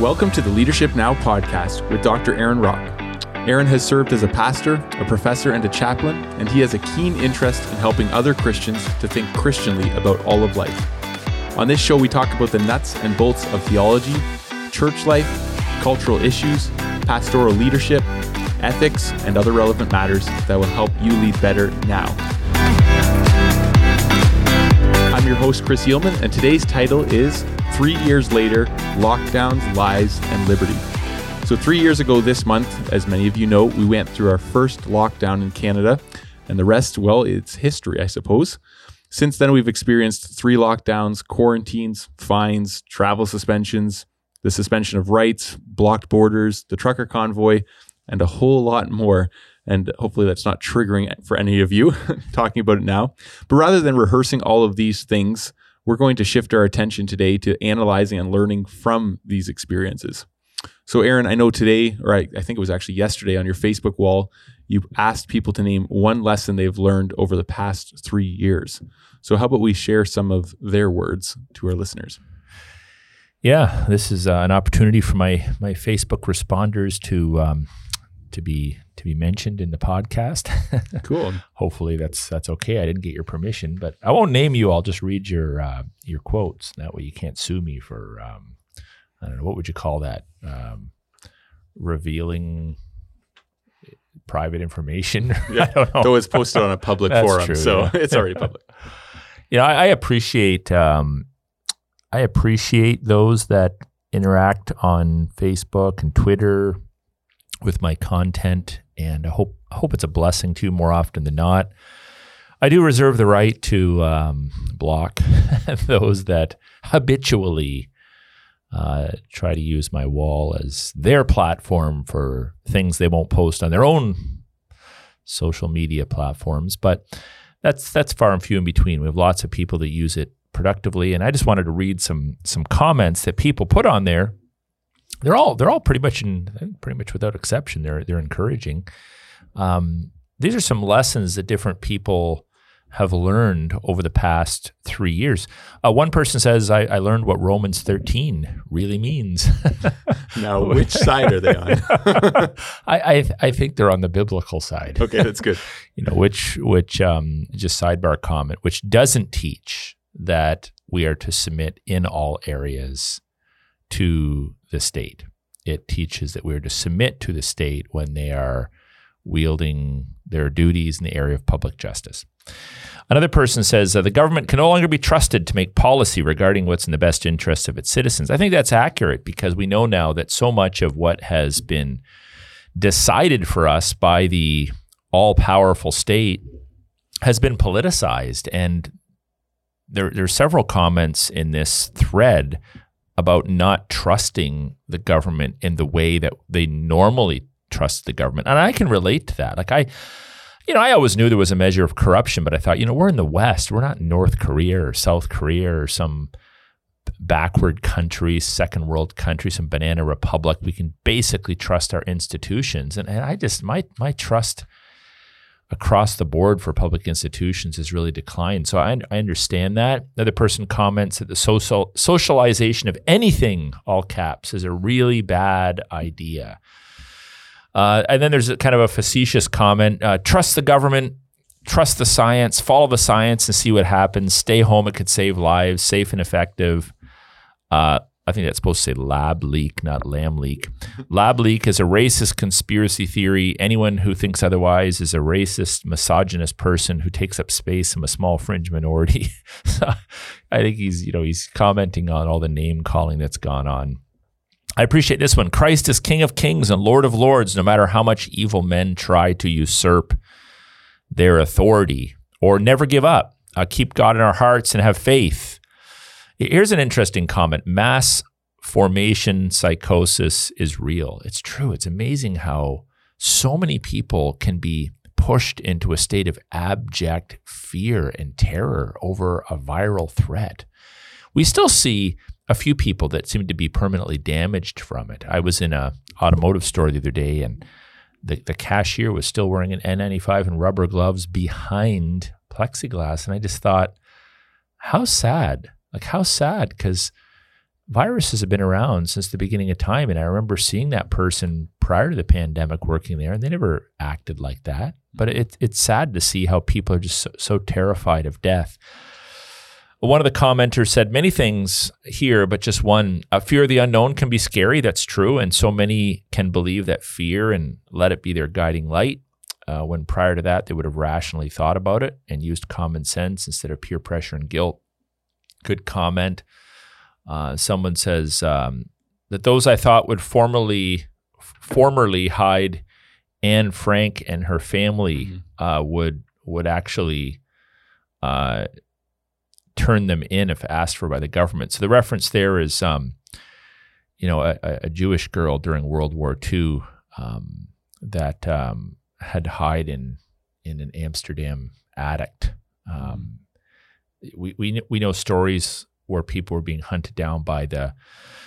Welcome to the Leadership Now podcast with Dr. Aaron Rock. Aaron has served as a pastor, a professor, and a chaplain, and he has a keen interest in helping other Christians to think Christianly about all of life. On this show, we talk about the nuts and bolts of theology, church life, cultural issues, pastoral leadership, ethics, and other relevant matters that will help you lead better now. I'm your host, Chris Eelman, and today's title is Three Years Later Lockdowns, Lies, and Liberty. So, three years ago this month, as many of you know, we went through our first lockdown in Canada, and the rest, well, it's history, I suppose. Since then, we've experienced three lockdowns, quarantines, fines, travel suspensions, the suspension of rights, blocked borders, the trucker convoy, and a whole lot more. And hopefully, that's not triggering for any of you talking about it now. But rather than rehearsing all of these things, we're going to shift our attention today to analyzing and learning from these experiences. So, Aaron, I know today, or I, I, think it was actually yesterday on your Facebook wall, you asked people to name one lesson they've learned over the past three years. So, how about we share some of their words to our listeners? Yeah, this is uh, an opportunity for my my Facebook responders to um, to be to be mentioned in the podcast. cool. Hopefully that's that's okay. I didn't get your permission, but I won't name you. I'll just read your uh, your quotes. That way you can't sue me for um, I don't know what would you call that um, revealing private information. Yeah. I don't know. Though it's posted on a public forum, true, so yeah. it's already public. You know, I, I appreciate um, I appreciate those that interact on Facebook and Twitter with my content, and I hope I hope it's a blessing to you more often than not. I do reserve the right to um, block those that habitually uh, try to use my wall as their platform for things they won't post on their own social media platforms. But that's that's far and few in between. We have lots of people that use it productively, and I just wanted to read some some comments that people put on there. They're all they're all pretty much in pretty much without exception. They're they're encouraging. Um, these are some lessons that different people have learned over the past three years. Uh, one person says, I, I, learned what Romans 13 really means. now, which side are they on? I, I, I, think they're on the biblical side. Okay, that's good. you know, which, which um, just sidebar comment, which doesn't teach that we are to submit in all areas to the state. It teaches that we are to submit to the state when they are wielding their duties in the area of public justice. Another person says uh, the government can no longer be trusted to make policy regarding what's in the best interest of its citizens. I think that's accurate because we know now that so much of what has been decided for us by the all powerful state has been politicized. And there, there are several comments in this thread about not trusting the government in the way that they normally trust the government. And I can relate to that. Like I you know, I always knew there was a measure of corruption, but I thought, you know, we're in the West. We're not North Korea or South Korea or some backward country, second world country, some banana republic. We can basically trust our institutions. And, and I just, my, my trust across the board for public institutions has really declined. So I, I understand that. Another person comments that the social, socialization of anything, all caps, is a really bad idea. Uh, and then there's a kind of a facetious comment uh, trust the government, trust the science, follow the science and see what happens. Stay home, it could save lives, safe and effective. Uh, I think that's supposed to say lab leak, not lamb leak. lab leak is a racist conspiracy theory. Anyone who thinks otherwise is a racist, misogynist person who takes up space from a small fringe minority. I think he's, you know, he's commenting on all the name calling that's gone on. I appreciate this one. Christ is King of Kings and Lord of Lords, no matter how much evil men try to usurp their authority or never give up. Uh, keep God in our hearts and have faith. Here's an interesting comment mass formation psychosis is real. It's true. It's amazing how so many people can be pushed into a state of abject fear and terror over a viral threat. We still see a few people that seem to be permanently damaged from it. I was in a automotive store the other day and the, the cashier was still wearing an N95 and rubber gloves behind plexiglass. And I just thought, how sad. Like, how sad. Because viruses have been around since the beginning of time. And I remember seeing that person prior to the pandemic working there, and they never acted like that. But it, it's sad to see how people are just so, so terrified of death. One of the commenters said many things here, but just one. A fear of the unknown can be scary. That's true. And so many can believe that fear and let it be their guiding light. Uh, when prior to that, they would have rationally thought about it and used common sense instead of peer pressure and guilt. Good comment. Uh, someone says um, that those I thought would formerly formerly hide Anne Frank and her family mm-hmm. uh, would would actually uh, turn them in if asked for by the government. So the reference there is, um, you know, a, a, Jewish girl during World War II um, that um, had to hide in in an Amsterdam attic. Um, we, we we know stories where people were being hunted down by the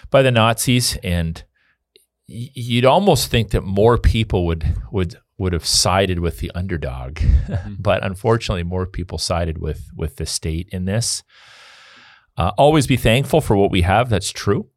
by the Nazis, and you'd almost think that more people would would would have sided with the underdog, mm-hmm. but unfortunately, more people sided with with the state in this. Uh, always be thankful for what we have. That's true.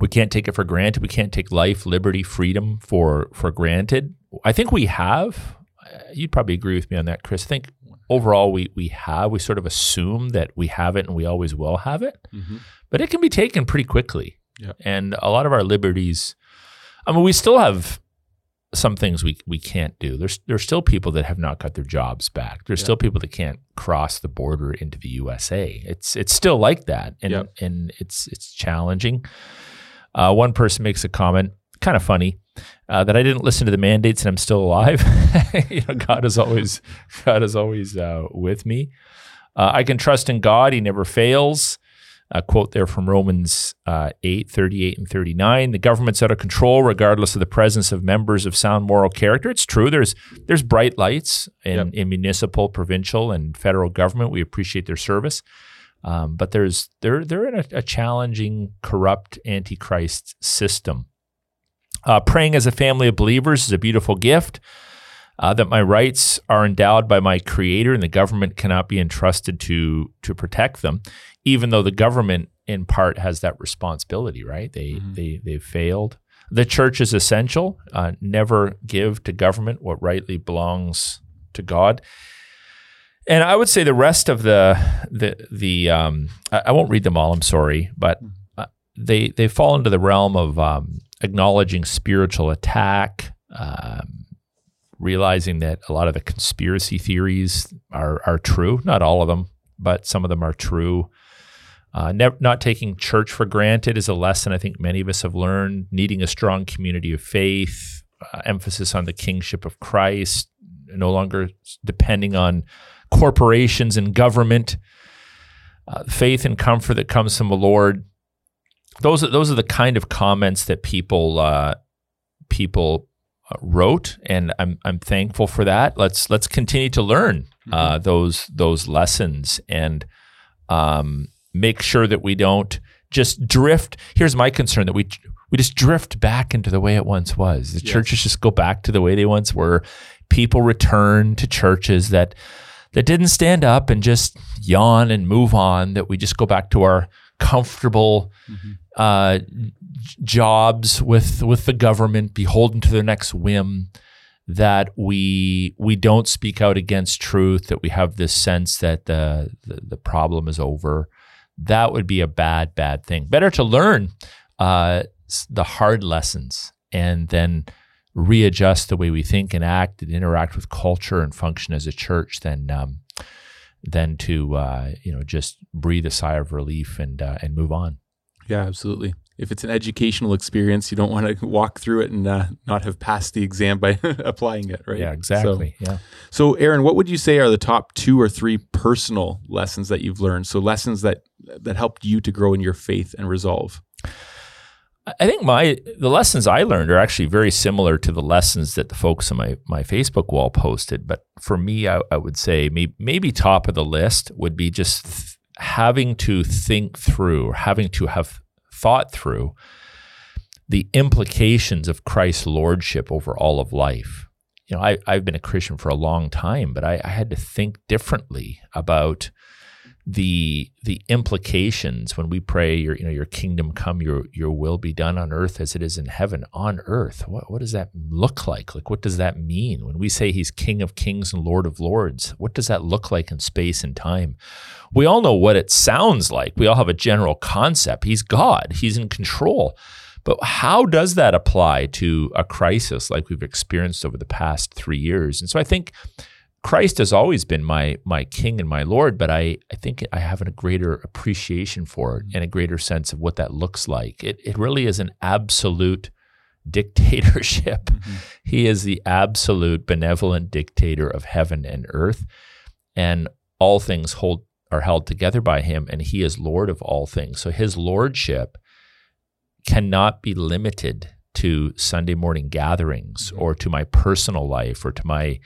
We can't take it for granted. We can't take life, liberty, freedom for for granted. I think we have. Uh, you'd probably agree with me on that, Chris. I think overall we we have. We sort of assume that we have it and we always will have it, mm-hmm. but it can be taken pretty quickly. Yep. And a lot of our liberties. I mean, we still have some things we we can't do. There's there's still people that have not got their jobs back. There's still people that can't cross the border into the USA. It's it's still like that, and yep. and it's it's challenging. Uh, one person makes a comment, kind of funny, uh, that I didn't listen to the mandates and I'm still alive. you know, God is always God is always uh, with me. Uh, I can trust in God; He never fails. A quote there from Romans uh, 8, 38 and 39. The government's out of control regardless of the presence of members of sound moral character. It's true. There's there's bright lights in, yep. in municipal, provincial, and federal government. We appreciate their service. Um, but there's they're they're in a, a challenging, corrupt, antichrist system. Uh, praying as a family of believers is a beautiful gift uh, that my rights are endowed by my creator and the government cannot be entrusted to to protect them even though the government in part has that responsibility right they mm-hmm. they they've failed the church is essential uh, never give to government what rightly belongs to god and i would say the rest of the the the um, I, I, won't read them all i'm sorry but mm-hmm. uh, they they fall into the realm of um, acknowledging spiritual attack um, realizing that a lot of the conspiracy theories are are true. Not all of them, but some of them are true. Uh, ne- not taking church for granted is a lesson I think many of us have learned. Needing a strong community of faith, uh, emphasis on the kingship of Christ, no longer depending on corporations and government. Uh, faith and comfort that comes from the Lord. Those are, those are the kind of comments that people uh, people uh, wrote, and I'm I'm thankful for that. Let's let's continue to learn uh, mm-hmm. those those lessons and um, make sure that we don't just drift. Here's my concern that we we just drift back into the way it once was. The yes. churches just go back to the way they once were. People return to churches that that didn't stand up and just yawn and move on. That we just go back to our comfortable mm-hmm. Uh, jobs with with the government, beholden to their next whim. That we we don't speak out against truth. That we have this sense that the the, the problem is over. That would be a bad bad thing. Better to learn uh, the hard lessons and then readjust the way we think and act and interact with culture and function as a church than um, than to uh, you know just breathe a sigh of relief and uh, and move on. Yeah, absolutely. If it's an educational experience, you don't want to walk through it and uh, not have passed the exam by applying it, right? Yeah, exactly. So, yeah. So, Aaron, what would you say are the top two or three personal lessons that you've learned? So, lessons that that helped you to grow in your faith and resolve. I think my the lessons I learned are actually very similar to the lessons that the folks on my my Facebook wall posted. But for me, I, I would say maybe, maybe top of the list would be just having to think through, having to have thought through the implications of Christ's lordship over all of life. You know, I, I've been a Christian for a long time, but I, I had to think differently about the the implications when we pray your you know your kingdom come your your will be done on earth as it is in heaven on earth. What what does that look like? Like what does that mean? When we say he's king of kings and lord of lords what does that look like in space and time? We all know what it sounds like. We all have a general concept. He's god. He's in control. But how does that apply to a crisis like we've experienced over the past 3 years? And so i think Christ has always been my my king and my lord, but I, I think I have a greater appreciation for it and a greater sense of what that looks like. It it really is an absolute dictatorship. Mm-hmm. He is the absolute benevolent dictator of heaven and earth, and all things hold are held together by him, and he is Lord of all things. So his lordship cannot be limited to Sunday morning gatherings mm-hmm. or to my personal life or to my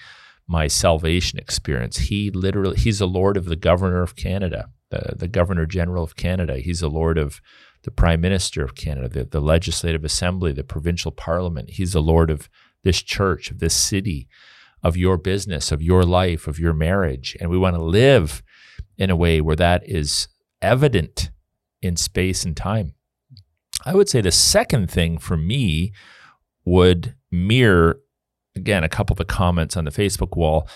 my salvation experience. He literally, he's the Lord of the Governor of Canada, the, the Governor General of Canada. He's the Lord of the Prime Minister of Canada, the, the Legislative Assembly, the Provincial Parliament. He's the Lord of this church, of this city, of your business, of your life, of your marriage. And we want to live in a way where that is evident in space and time. I would say the second thing for me would mirror again, a couple of the comments on the Facebook wall.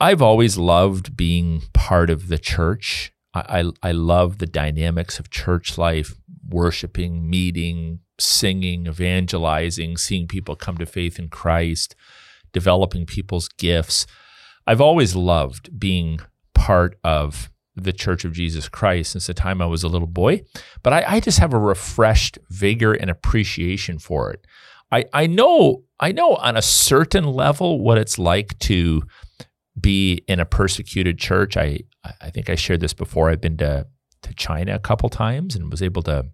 I've always loved being part of the church. I, I, I love the dynamics of church life, worshiping, meeting, singing, evangelizing, seeing people come to faith in Christ, developing people's gifts. I've always loved being part of the Church of Jesus Christ since the time I was a little boy, but I, I just have a refreshed vigor and appreciation for it. I, I know I know on a certain level what it's like to be in a persecuted church. I I think I shared this before. I've been to to China a couple times and was able to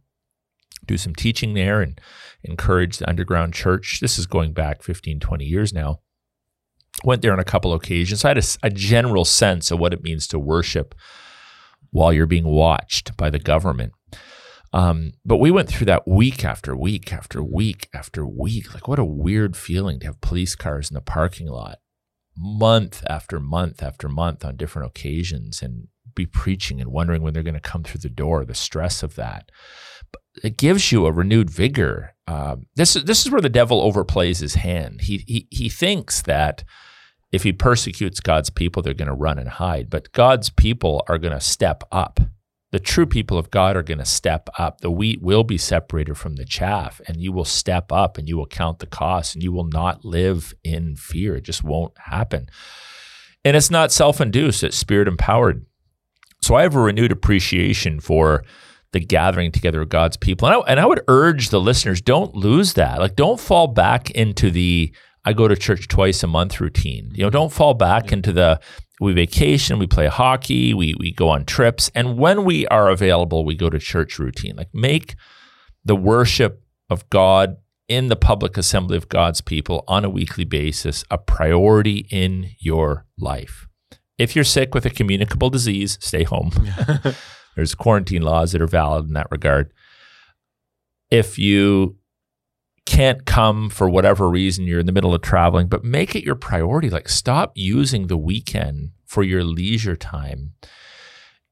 do some teaching there and encourage the underground church. This is going back 15, 20 years now. Went there on a couple occasions. I had a, a general sense of what it means to worship while you're being watched by the government. Um, but we went through that week after week after week after week. Like, what a weird feeling to have police cars in the parking lot month after month after month on different occasions and be preaching and wondering when they're going to come through the door, the stress of that. But it gives you a renewed vigor. Um, this, this is where the devil overplays his hand. He, he, he thinks that if he persecutes God's people, they're going to run and hide, but God's people are going to step up the true people of God are going to step up. The wheat will be separated from the chaff, and you will step up and you will count the cost, and you will not live in fear. It just won't happen. And it's not self induced, it's spirit empowered. So I have a renewed appreciation for the gathering together of God's people. And I, and I would urge the listeners don't lose that. Like, don't fall back into the I go to church twice a month routine. You know, don't fall back into the we vacation, we play hockey, we we go on trips, and when we are available, we go to church routine. Like make the worship of God in the public assembly of God's people on a weekly basis a priority in your life. If you're sick with a communicable disease, stay home. There's quarantine laws that are valid in that regard. If you can't come for whatever reason you're in the middle of traveling but make it your priority. Like stop using the weekend for your leisure time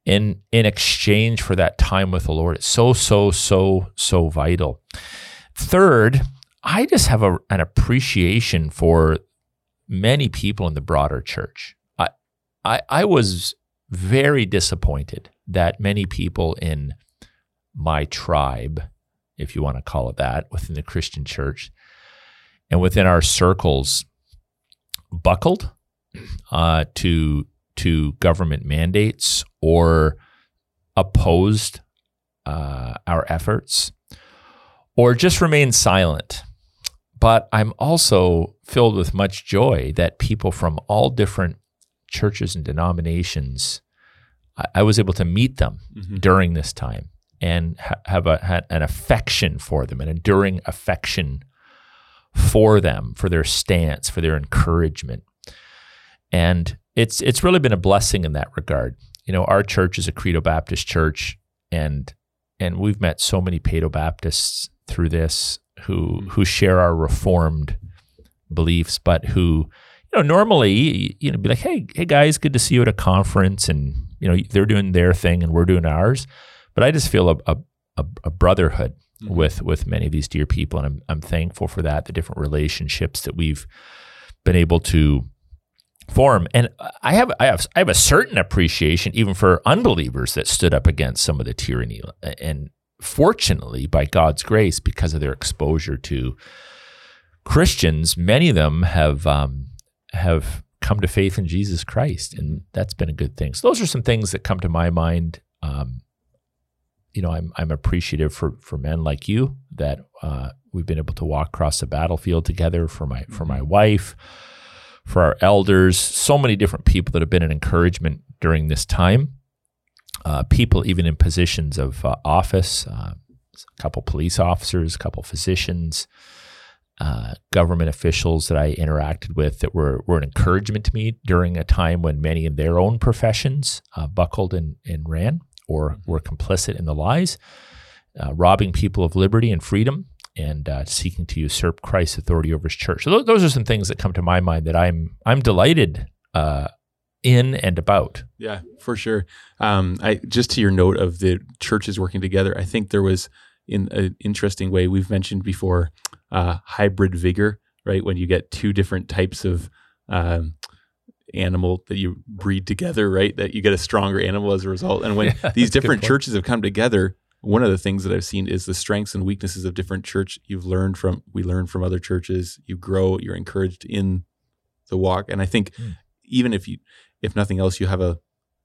in in exchange for that time with the lord. It's so so so so vital. Third i just have a, an appreciation for many people in the broader church. I, I i was very disappointed that many people in my tribe if you want to call it that, within the Christian church and within our circles buckled uh, to to government mandates or opposed uh, our efforts or just remained silent. But I'm also filled with much joy that people from all different churches and denominations, I, I was able to meet them mm-hmm. during this time and ha- have a, an affection for them, an enduring affection for them, for their stance, for their encouragement. And it's it's really been a blessing in that regard. You know, our church is a Credo Baptist church, and and we've met so many Paedo Baptists through this who mm-hmm. who share our reformed beliefs, but who you know normally you know be like, hey hey guys, good to see you at a conference, and You know, they're doing their thing and we're doing ours. But I just feel a, a, a brotherhood mm-hmm. with with many of these dear people, and I'm I'm thankful for that. The different relationships that we've been able to form, and I have I have I have a certain appreciation even for unbelievers that stood up against some of the tyranny, and fortunately, by God's grace, because of their exposure to Christians, many of them have um, have come to faith in Jesus Christ, and that's been a good thing. So those are some things that come to my mind. Um, you know, I'm I'm appreciative for for men like you that uh, we've been able to walk across the battlefield together. For my for my mm-hmm. wife, for our elders, so many different people that have been an encouragement during this time. Uh, people even in positions of uh, office, uh, a couple police officers, a couple physicians, uh, government officials that I interacted with that were, were an encouragement to me during a time when many in their own professions uh, buckled and, and ran or were complicit in the lies, uh, robbing people of liberty and freedom and uh, seeking to usurp Christ's authority over his church. So those, those, are some things that come to my mind that I'm I'm delighted uh, in and about. Yeah, for sure. Um, I just to your note of the churches working together, I think there was in an interesting way we've mentioned before uh, hybrid vigor, right? When you get two different types of um, animal that you breed together, right? That you get a stronger animal as a result. And when yeah, these different churches have come together, one of the things that I've seen is the strengths and weaknesses of different church. You've learned from, we learn from other churches. You grow, you're encouraged in the walk. And I think mm. even if you, if nothing else, you have a,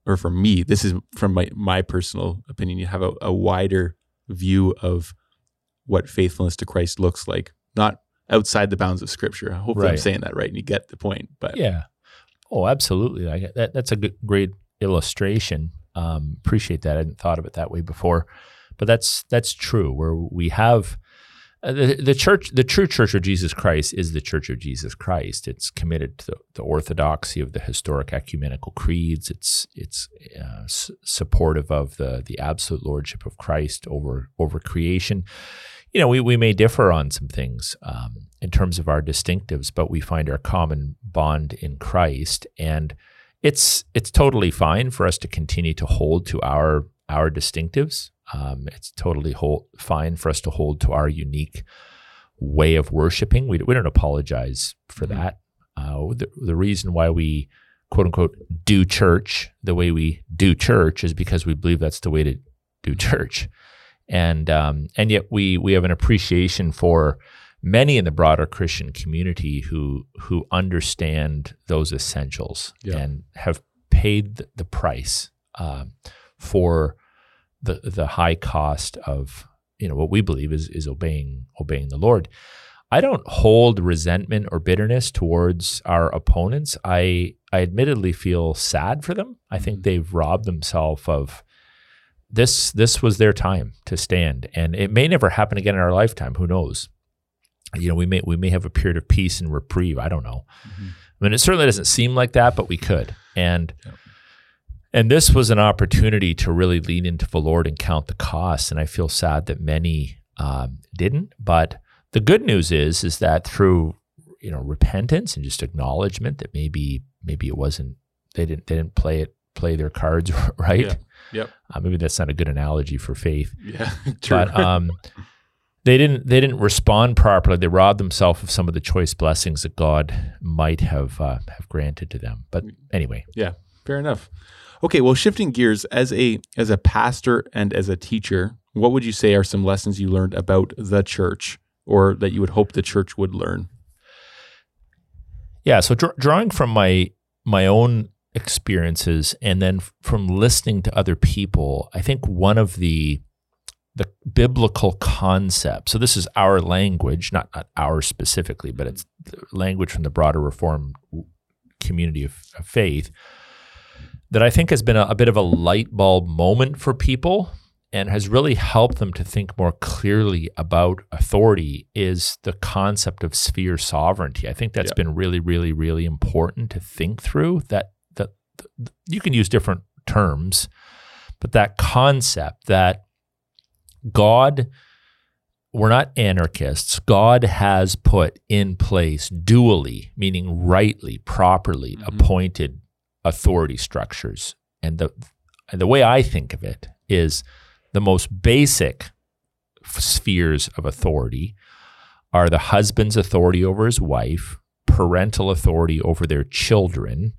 or for me, this is from my, my personal opinion, you have a, a wider view of what faithfulness to Christ looks like, not outside the bounds of Scripture. Hopefully, right. I'm saying that right, and you get the point. But yeah, oh, absolutely. I, that, that's a good, great illustration. Um, appreciate that. I hadn't thought of it that way before, but that's that's true. Where we have uh, the, the church, the true Church of Jesus Christ is the Church of Jesus Christ. It's committed to the, the orthodoxy of the historic ecumenical creeds. It's it's uh, s- supportive of the the absolute lordship of Christ over over creation. You know, we we may differ on some things um, in terms of our distinctives, but we find our common bond in Christ, and it's it's totally fine for us to continue to hold to our our distinctives um, it's totally hold, fine for us to hold to our unique way of worshiping. We, we don't apologize for mm-hmm. that. Uh, the, the reason why we quote unquote do church the way we do church is because we believe that's the way to do church. And um, and yet we we have an appreciation for many in the broader Christian community who who understand those essentials yeah. and have paid the price um, for the the high cost of you know what we believe is is obeying obeying the Lord. I don't hold resentment or bitterness towards our opponents. I I admittedly feel sad for them. I think mm-hmm. they've robbed themselves of this this was their time to stand and it may never happen again in our lifetime who knows you know we may we may have a period of peace and reprieve i don't know mm-hmm. i mean it certainly doesn't seem like that but we could and yep. And this was an opportunity to really lean into the Lord and count the costs. And I feel sad that many um, didn't. But the good news is, is that through you know repentance and just acknowledgement that maybe maybe it wasn't they didn't they didn't play it play their cards right. Yeah. Yep. Uh, maybe that's not a good analogy for faith. Yeah. True. But um, they didn't they didn't respond properly. They robbed themselves of some of the choice blessings that God might have uh, have granted to them. But anyway. Yeah. Fair enough. Okay, well, shifting gears as a as a pastor and as a teacher, what would you say are some lessons you learned about the church, or that you would hope the church would learn? Yeah, so dr- drawing from my my own experiences and then from listening to other people, I think one of the the biblical concepts. So this is our language, not not ours specifically, but it's language from the broader Reformed community of, of faith that I think has been a, a bit of a light bulb moment for people and has really helped them to think more clearly about authority is the concept of sphere sovereignty. I think that's yeah. been really, really, really important to think through. That you can use different terms, but that concept that God, we're not anarchists. God has put in place dually, meaning rightly, properly mm-hmm. appointed authority structures. And the the way I think of it is the most basic spheres of authority are the husband's authority over his wife, parental authority over their children,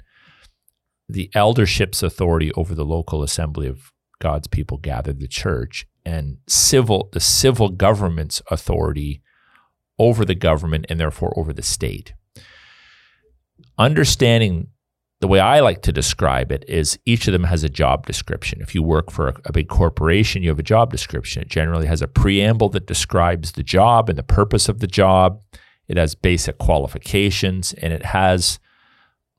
the eldership's authority over the local assembly of God's people gathered, the church, and civil the civil government's authority over the government and therefore over the state. Understanding the way I like to describe it is each of them has a job description. If you work for a, a, big corporation, you have a job description. It generally has a preamble that describes the job and the purpose of the job. It has basic qualifications and it has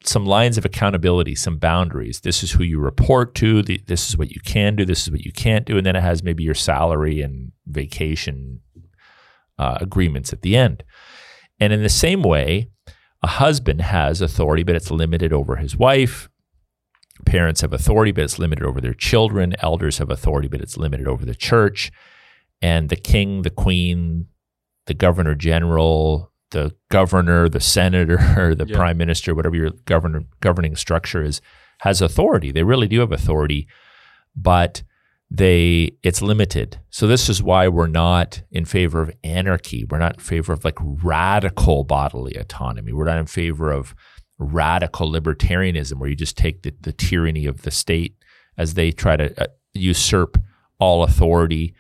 some lines of accountability, some boundaries. This is who you report to. The, this is what you can do. This is what you can't do. And then it has maybe your salary and vacation uh, agreements at the end. And in the same way, a husband has authority, but it's limited over his wife. Parents have authority, but it's limited over their children. Elders have authority, but it's limited over the church. And the king, the queen, the governor general, the governor, the senator, the yeah. prime minister, whatever your governor, governing structure is, has authority. They really do have authority, but they it's limited. So this is why we're not in favor of anarchy. We're not in favor of like radical bodily autonomy. We're not in favor of radical libertarianism where you just take the, the tyranny of the state as they try to uh, usurp all authority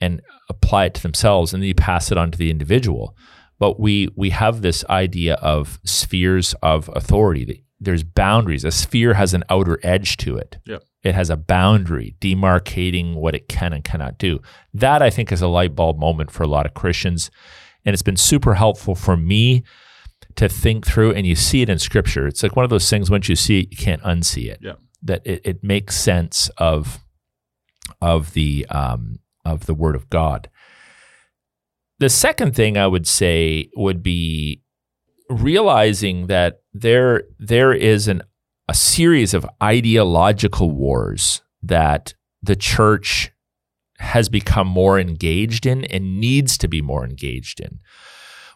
and apply it to themselves and then you pass it on to the individual. But we we have this idea of spheres of authority. There's boundaries. A sphere has an outer edge to it. Yep. It has a boundary demarcating what it can and cannot do. That I think is a light bulb moment for a lot of Christians. And it's been super helpful for me to think through. And you see it in scripture. It's like one of those things, once you see it, you can't unsee it. Yeah. That it, it makes sense of of the um, of the word of God. The second thing I would say would be realizing that there there is an a series of ideological wars that the church has become more engaged in and needs to be more engaged in.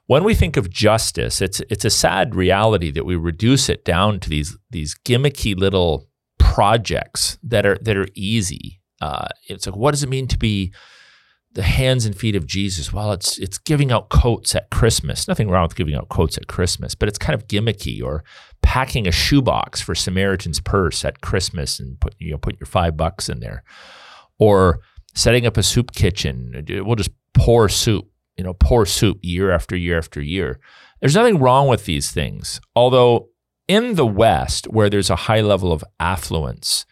When we think of justice, it's it's a sad reality that we reduce it down to these these gimmicky little projects that are that are easy. Uh, it's like, what does it mean to be the hands and feet of Jesus. Well, it's it's giving out coats at Christmas. Nothing wrong with giving out coats at Christmas, but it's kind of gimmicky. Or packing a shoebox for Samaritan's Purse at Christmas and put you know put your five bucks in there, or setting up a soup kitchen. We'll just pour soup, you know, pour soup year after year after year. There's nothing wrong with these things, although in the West, where there's a high level of affluence,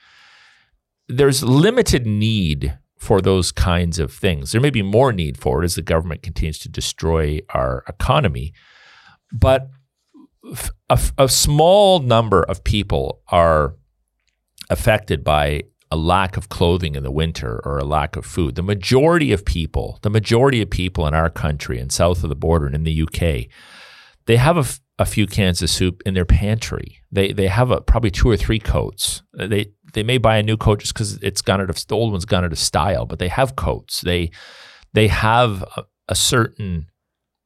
there's limited need for those kinds of things. There may be more need for it as the government continues to destroy our economy, but a, a small number of people are affected by a lack of clothing in the winter or a lack of food. The majority of people, the majority of people in our country and south of the border and in the UK, they have a, a few cans of soup in their pantry. They they have a, probably two or three coats. They they may buy a new coat just because it's gone out of the old one's gone out of style, but they have coats. They they have a, a certain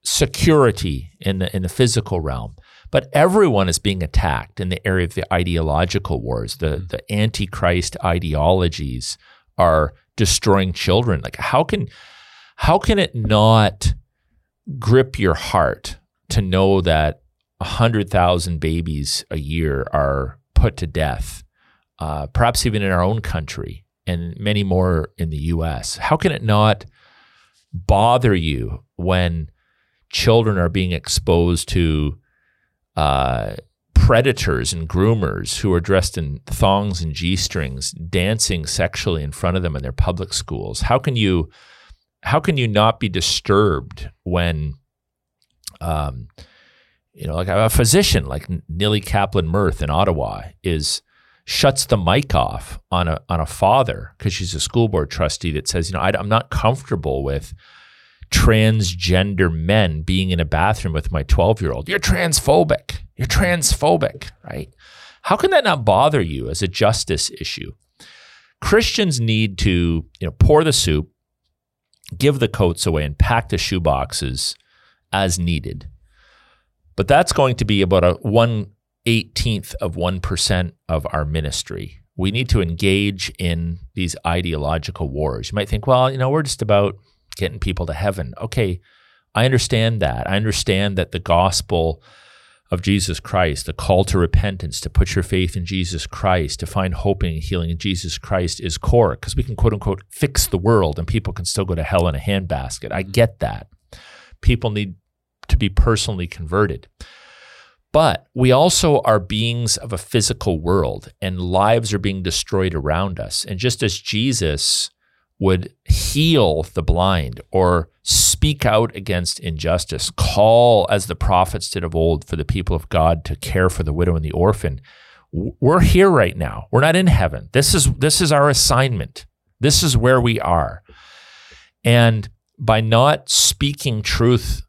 security in the in the physical realm. But everyone is being attacked in the area of the ideological wars. The mm-hmm. the antichrist ideologies are destroying children. Like how can how can it not grip your heart to know that 100,000 babies a year are put to death, uh, perhaps even in our own country and many more in the US. How can it not bother you when children are being exposed to uh, predators and groomers who are dressed in thongs and G strings dancing sexually in front of them in their public schools? How can you how can you not be disturbed when um, you know, like a physician like Nili Kaplan-Myrth in Ottawa is shuts the mic off on a on a father because she's a school board trustee that says, you know, I, I'm not comfortable with transgender men being in a bathroom with my 12 year old. You're transphobic. You're transphobic, right? How can that not bother you as a justice issue? Christians need to, you know, pour the soup, give the coats away, and pack the shoe boxes as needed. But that's going to be about a one eighteenth of one percent of our ministry. we need to engage in these ideological wars. You might think, well, you know, we're just about getting people to heaven. Okay, I understand that. I understand that the gospel of Jesus Christ, the call to repentance, to put your faith in Jesus Christ, to find hope and healing in Jesus Christ is core because we can quote unquote fix the world and people can still go to hell in a handbasket. I get that. People need to be personally converted. But we also are beings of a physical world and lives are being destroyed around us. And just as Jesus would heal the blind or speak out against injustice, call as the prophets did of old for the people of God to care for the widow and the orphan. We're here right now. We're not in heaven. This is this is our assignment. This is where we are. And by not speaking truth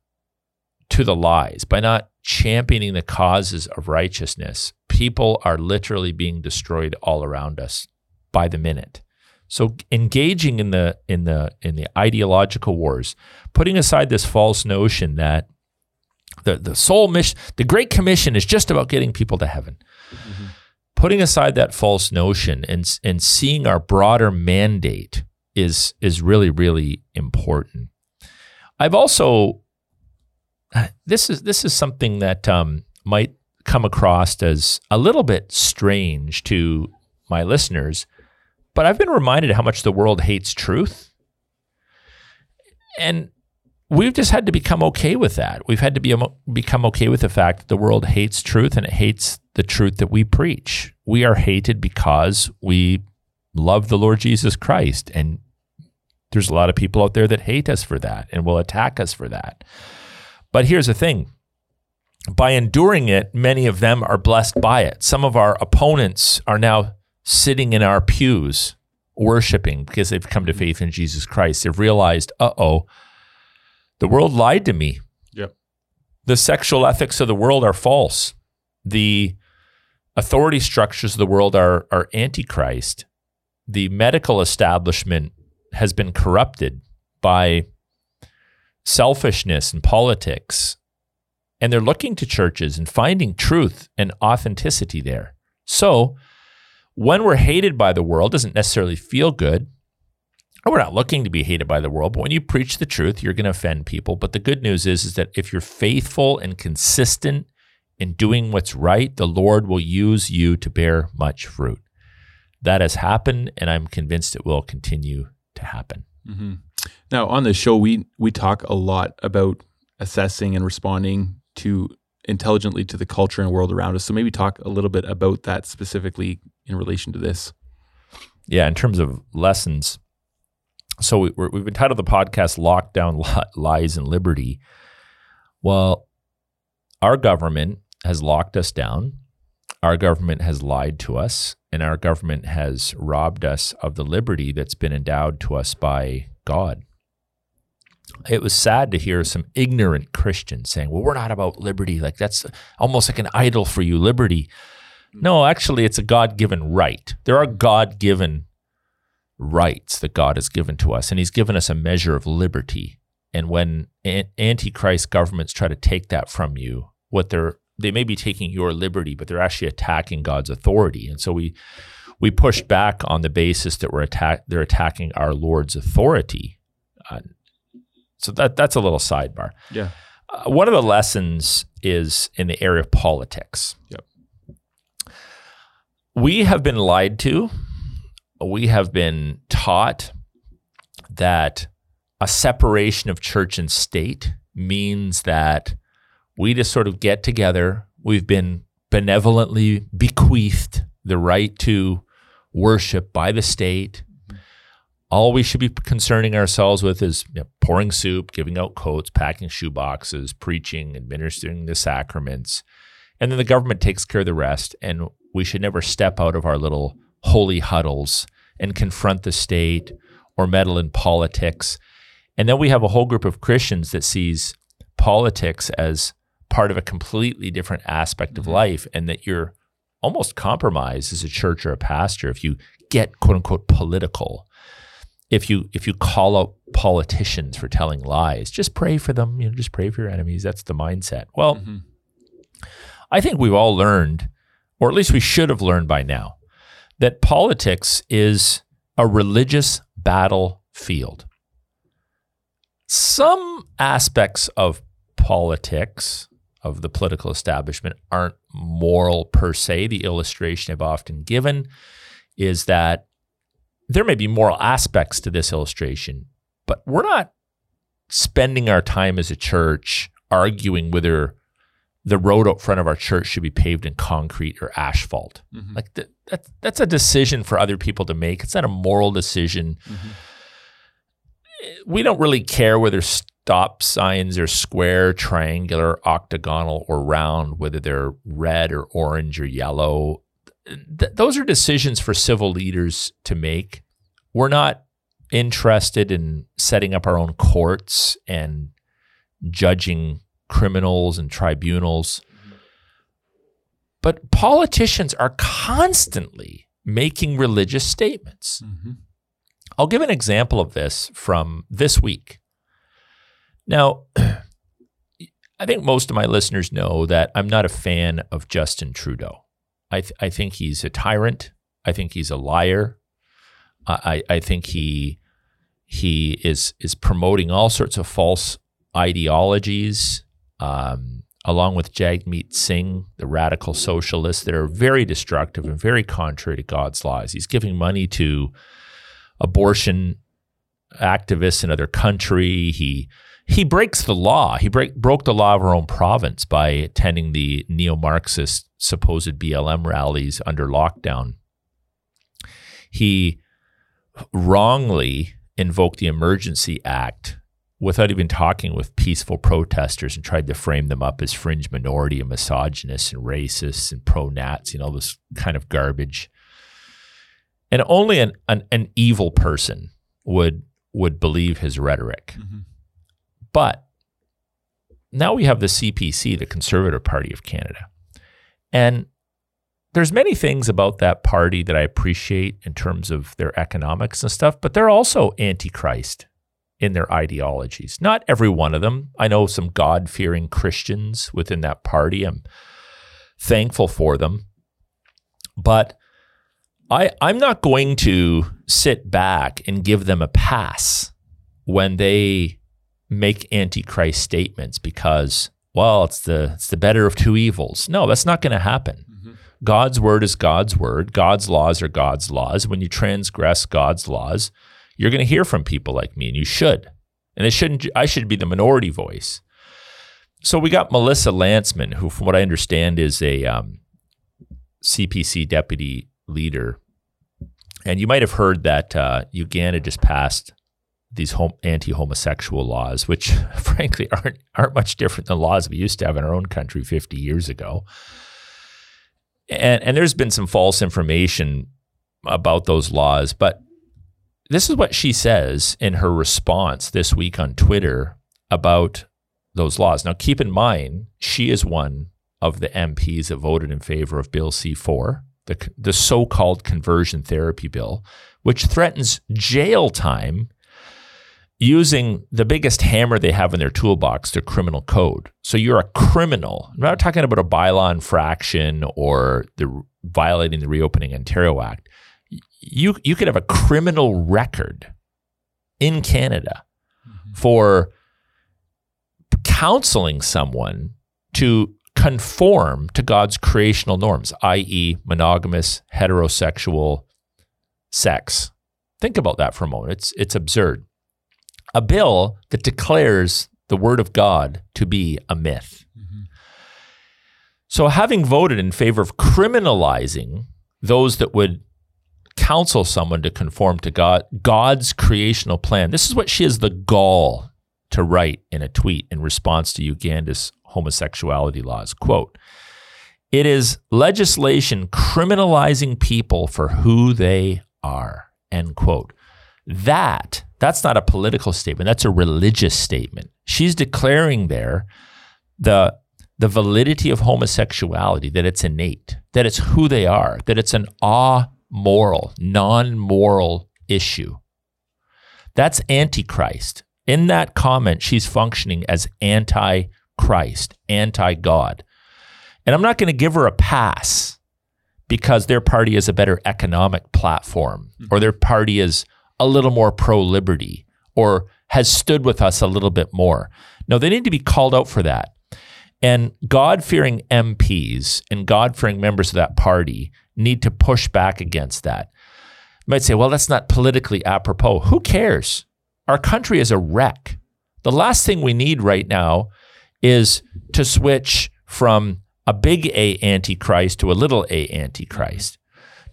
to the lies, by not championing the causes of righteousness, people are literally being destroyed all around us by the minute. So engaging in the in the in the ideological wars, putting aside this false notion that the the sole mission, the Great Commission is just about getting people to heaven. Mm-hmm. Putting aside that false notion and and seeing our broader mandate is is really really important. I've also this is this is something that um, might come across as a little bit strange to my listeners but I've been reminded how much the world hates truth. And we've just had to become okay with that. We've had to be, become okay with the fact that the world hates truth and it hates the truth that we preach. We are hated because we love the Lord Jesus Christ. And there's a lot of people out there that hate us for that and will attack us for that. But here's the thing by enduring it, many of them are blessed by it. Some of our opponents are now sitting in our pews worshiping because they've come to faith in Jesus Christ. They've realized, uh oh, the world lied to me. Yep. The sexual ethics of the world are false. The authority structures of the world are, are antichrist. The medical establishment has been corrupted by selfishness and politics. And they're looking to churches and finding truth and authenticity there. So, when we're hated by the world, doesn't necessarily feel good. We're not looking to be hated by the world, but when you preach the truth, you're going to offend people. But the good news is, is that if you're faithful and consistent in doing what's right, the Lord will use you to bear much fruit. That has happened, and I'm convinced it will continue to happen. Mm-hmm. Now, on the show, we we talk a lot about assessing and responding to intelligently to the culture and world around us. So maybe talk a little bit about that specifically in relation to this. Yeah, in terms of lessons. So we, we've entitled the podcast "Lockdown Lies and Liberty." Well, our government has locked us down. Our government has lied to us, and our government has robbed us of the liberty that's been endowed to us by God it was sad to hear some ignorant Christians saying, well, we're not about liberty. Like that's almost like an idol for you, liberty. No, actually, it's a God given right. There are God given rights that God has given to us, and He's given us a measure of liberty. And when antichrist governments try to take that from you, what they're they may be taking your liberty, but they're actually attacking God's authority. And so we we pushed back on the basis that we're attack they're attacking our Lord's authority. Uh, so that that's a little sidebar. Yeah. Uh, one of the lessons is in the area of politics. Yep. We have been lied to. We have been taught that a separation of church and state means that we just sort of get together. We've been benevolently bequeathed the right to worship by the state all we should be concerning ourselves with is you know, pouring soup, giving out coats, packing shoe boxes, preaching, administering the sacraments. And then the government takes care of the rest. And we should never step out of our little holy huddles and confront the state or meddle in politics. And then we have a whole group of Christians that sees politics as part of a completely different aspect of mm-hmm. life and that you're almost compromised as a church or a pastor if you get quote unquote political if you if you call out politicians for telling lies, just pray for them. You know, just pray for your enemies. That's the mindset. Well, mm-hmm. I think we've all learned, or at least we should have learned by now, that politics is a religious battlefield. Some aspects of politics, of the political establishment, aren't moral per se. The illustration I've often given is that there may be moral aspects to this illustration, but we're not spending our time as a church arguing whether the road out front of our church should be paved in concrete or asphalt. Mm-hmm. Like that, that, that's a decision for other people to make. It's not a moral decision. Mm-hmm. We don't really care whether stop signs are square, triangular, octagonal, or round, whether they're red or orange or yellow. Th- those are decisions for civil leaders to make. We're not interested in setting up our own courts and judging criminals and tribunals. But politicians are constantly making religious statements. Mm-hmm. I'll give an example of this from this week. Now, I think most of my listeners know that I'm not a fan of Justin Trudeau. I, th- I think he's a tyrant. I think he's a liar. I, I think he he is is promoting all sorts of false ideologies um, along with Jagmeet Singh, the radical socialists that are very destructive and very contrary to God's laws. He's giving money to abortion activists in other country. He he breaks the law. He break, broke the law of our own province by attending the neo-Marxist supposed BLM rallies under lockdown. He wrongly invoked the Emergency Act without even talking with peaceful protesters and tried to frame them up as fringe minority and misogynists and racists and pro Nazi and all this kind of garbage. And only an, an, an evil person would would believe his rhetoric. Mm-hmm. But now we have the CPC, the Conservative Party of Canada. And there's many things about that party that I appreciate in terms of their economics and stuff, but they're also antichrist in their ideologies. Not every one of them. I know some God fearing Christians within that party. I'm thankful for them. But I, I'm not going to sit back and give them a pass when they make antichrist statements because, well, it's the it's the better of two evils. No, that's not going to happen. Mm-hmm. God's word is God's word. God's laws are God's laws. When you transgress God's laws, you're going to hear from people like me, and you should. And it shouldn't. I should be the minority voice. So we got Melissa Lantsman, who, from what I understand, is a um, CPC deputy leader. And you might have heard that uh, Uganda just passed these anti-homosexual laws, which frankly aren't aren't much different than laws we used to have in our own country 50 years ago. And and there's been some false information about those laws, but this is what she says in her response this week on Twitter about those laws. Now, keep in mind, she is one of the MPs that voted in favor of Bill C 4, the, the so called conversion therapy bill, which threatens jail time using the biggest hammer they have in their toolbox, their criminal code. So you're a criminal. I'm not talking about a bylaw infraction or the violating the Reopening Ontario Act you you could have a criminal record in Canada mm-hmm. for counseling someone to conform to God's creational norms, i.e., monogamous, heterosexual sex. Think about that for a moment. It's it's absurd. A bill that declares the word of God to be a myth. So, having voted in favor of criminalizing those that would counsel someone to conform to God, God's creational plan. This is what she has the gall to write in a tweet in response to Uganda's homosexuality laws. Quote, it is legislation criminalizing people for who they are. End quote. That, that's not a political statement. That's a religious statement. She's declaring there the the validity of homosexuality, that it's innate, that it's who they are, that it's an awe moral, non moral issue. That's antichrist. In that comment, she's functioning as anti Christ, anti God. And I'm not going to give her a pass because their party is a better economic platform or their party is a little more pro liberty or has stood with us a little bit more. No, they need to be called out for that. And God fearing MPs and God fearing members of that party need to push back against that. You might say, well, that's not politically apropos. Who cares? Our country is a wreck. The last thing we need right now is to switch from a big A antichrist to a little A antichrist,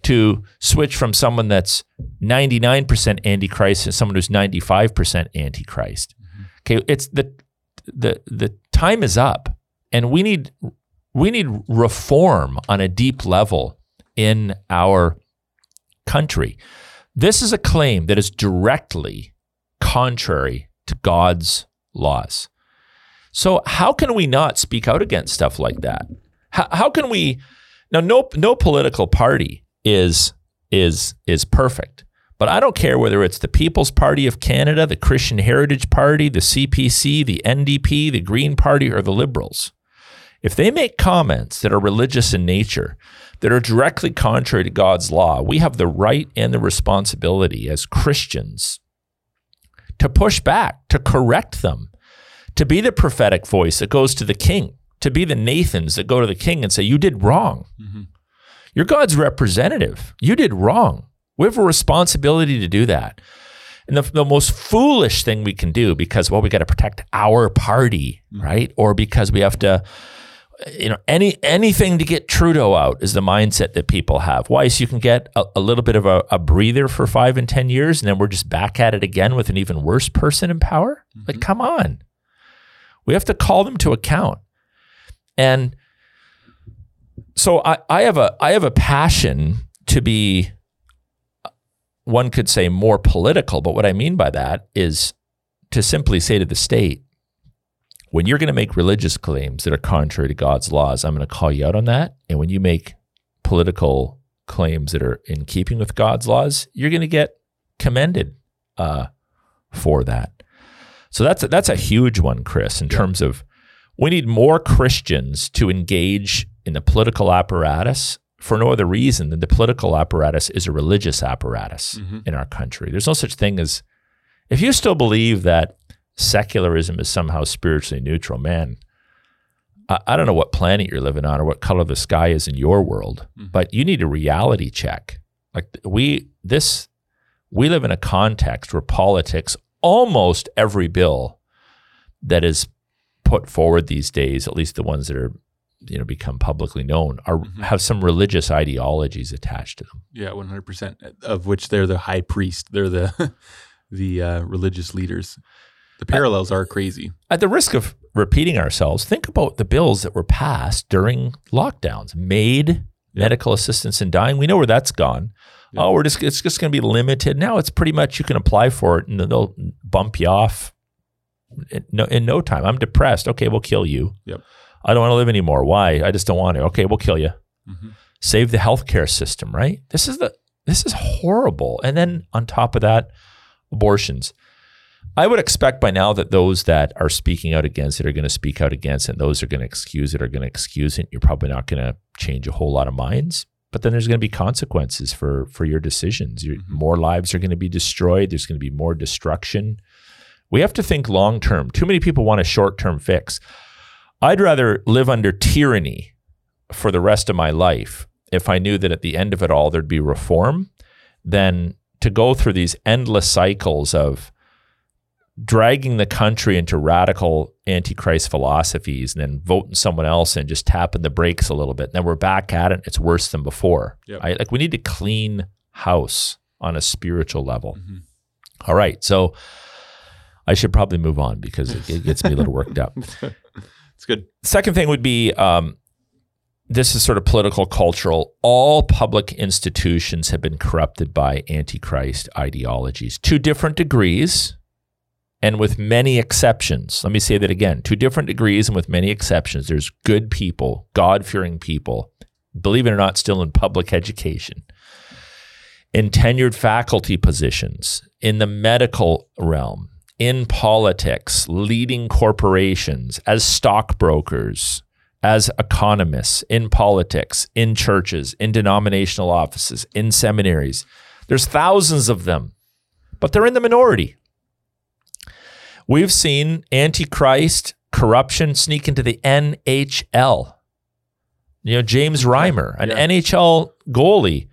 to switch from someone that's 99% antichrist to someone who's 95% antichrist. Okay, it's the the the time is up and we need we need reform on a deep level in our country. This is a claim that is directly contrary to God's laws. So how can we not speak out against stuff like that? How, how can we now no no political party is is is perfect. But I don't care whether it's the People's Party of Canada, the Christian Heritage Party, the CPC, the NDP, the Green Party, or the Liberals. If they make comments that are religious in nature, that are directly contrary to God's law, we have the right and the responsibility as Christians to push back, to correct them, to be the prophetic voice that goes to the king, to be the Nathans that go to the king and say, You did wrong. Mm-hmm. You're God's representative. You did wrong. We have a responsibility to do that. And the, the most foolish thing we can do because, well, we got to protect our party, mm-hmm. right? Or because we have to, you know, any anything to get Trudeau out is the mindset that people have. Why? So you can get a, a little bit of a, a breather for five and 10 years, and then we're just back at it again with an even worse person in power? Like, mm-hmm. come on. We have to call them to account. And so I, I have a I have a passion to be one could say more political, but what I mean by that is to simply say to the state, when you're going to make religious claims that are contrary to God's laws, I'm going to call you out on that. And when you make political claims that are in keeping with God's laws, you're going to get commended uh, for that. So that's a, that's a huge one, Chris, in terms of we need more Christians to engage in the political apparatus for no other reason than the political apparatus is a religious apparatus mm-hmm. in our country. There's no such thing as, if you still believe that secularism is somehow spiritually neutral, man, I, I don't know what planet you're living on or what color the sky is in your world, mm-hmm. but you need a reality check. Like we, this, we live in a context where politics, almost every bill that is put forward these days, at least the ones that are you know become publicly known are have some religious ideologies attached to them. Yeah, one hundred percent. Of which they're the high priest. They're the the uh, religious leaders. The parallels are crazy. At the risk of repeating ourselves, think about the bills that were passed during lockdowns. MAID, medical assistance in dying. We know where that's gone. Oh, we're just it's just going to be limited. Now it's pretty much you can apply for it and they'll bump you off in no, in no time. I'm depressed. Okay, we'll kill you. Yep. I don't want to live anymore. Why? I just don't want to. Okay, we'll kill you. Mm-hmm. Save the healthcare system, right? This is the this is horrible. And then on top of that, abortions. I would expect by now that those that are speaking out against it are going to speak out against it. And those are going to excuse it are going to excuse it. You're probably not going to change a whole lot of minds. But then there's going to be consequences for for your decisions. Your, mm-hmm. More lives are going to be destroyed. There's going to be more destruction. We have to think long term. Too many people want a short term fix. I'd rather live under tyranny for the rest of my life if I knew that at the end of it all there'd be reform than to go through these endless cycles of dragging the country into radical antichrist philosophies and then voting someone else and just tapping the brakes a little bit. And then we're back at it. It's worse than before. Yep. I, like we need to clean house on a spiritual level. Mm-hmm. All right. So I should probably move on because it, it gets me a little worked up. It's good. Second thing would be um, this is sort of political cultural. All public institutions have been corrupted by antichrist ideologies to different degrees and with many exceptions. Let me say that again to different degrees and with many exceptions. There's good people, God fearing people, believe it or not, still in public education, in tenured faculty positions, in the medical realm, in politics, leading corporations, as stockbrokers, as economists in politics, in churches, in denominational offices, in seminaries. There's thousands of them, but they're in the minority. We've seen antichrist corruption sneak into the NHL. You know, James Reimer, an Yeah. NHL goalie,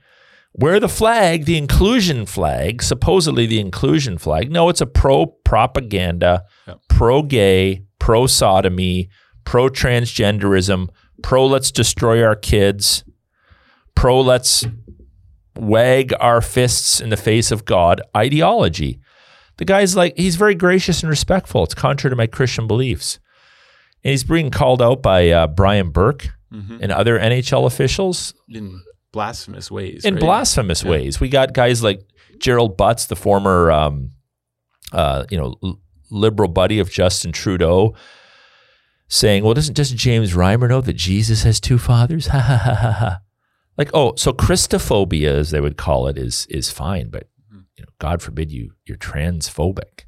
wear the flag, the inclusion flag, supposedly the inclusion flag. No, it's a pro propaganda, Yeah. pro gay, pro sodomy, pro transgenderism, pro let's destroy our kids, pro let's wag our fists in the face of God ideology. The guy's like, he's very gracious and respectful. It's contrary to my Christian beliefs. And he's being called out by uh, Brian Burke Mhm. and other NHL officials in blasphemous ways. in right? blasphemous Yeah. ways. We got guys like Gerald Butts, the former, um, uh, you know, l- liberal buddy of Justin Trudeau, saying, "Well, doesn't doesn't James Reimer know that Jesus has two fathers?" Ha ha ha ha ha. Like, oh, so Christophobia, as they would call it, is is fine, but you know, God forbid you you're transphobic.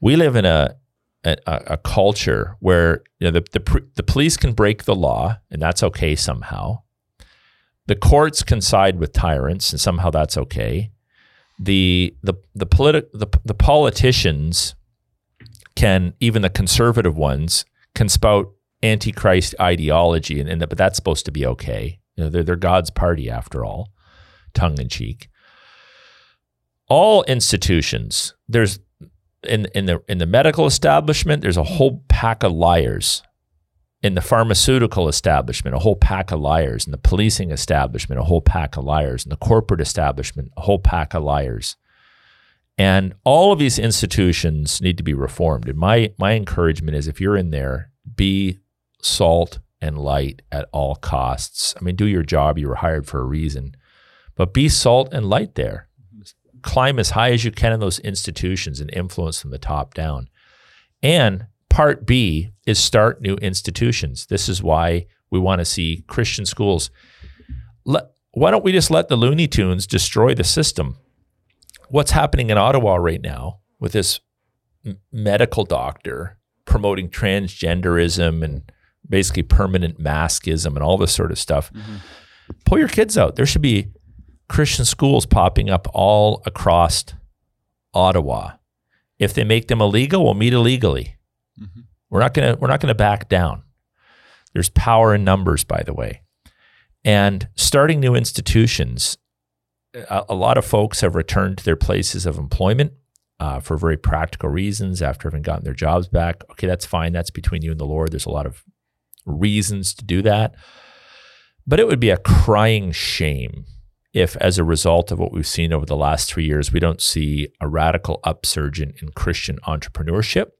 We live in a a, a culture where you know the the, the police can break the law, and that's okay somehow the courts can side with tyrants, and somehow that's okay. The the the politi- the, the politicians can even the conservative ones can spout antichrist ideology, and, and but that's supposed to be okay. You know, they're they're God's party after all, tongue in cheek. All institutions, there's in in the in the medical establishment, there's a whole pack of liars in the pharmaceutical establishment, a whole pack of liars. In the policing establishment, a whole pack of liars. In the corporate establishment, a whole pack of liars. And all of these institutions need to be reformed. And my my encouragement is if you're in there, be salt and light at all costs. I mean, do your job. You were hired for a reason. But be salt and light there. Climb as high as you can in those institutions and influence from the top down. And part B is start new institutions. This is why we want to see Christian schools. Let, why don't we just let the Looney Tunes destroy the system? What's happening in Ottawa right now with this m- medical doctor promoting transgenderism and basically permanent maskism and all this sort of stuff? Mm-hmm. Pull your kids out. There should be Christian schools popping up all across Ottawa. If they make them illegal, we'll meet illegally. We're not gonna we're not gonna back down. There's power in numbers, by the way. And starting new institutions, a, a lot of folks have returned to their places of employment uh, for very practical reasons after having gotten their jobs back. Okay, that's fine. That's between you and the Lord. There's a lot of reasons to do that. But it would be a crying shame if, as a result of what we've seen over the last three years, we don't see a radical upsurge in, in Christian entrepreneurship,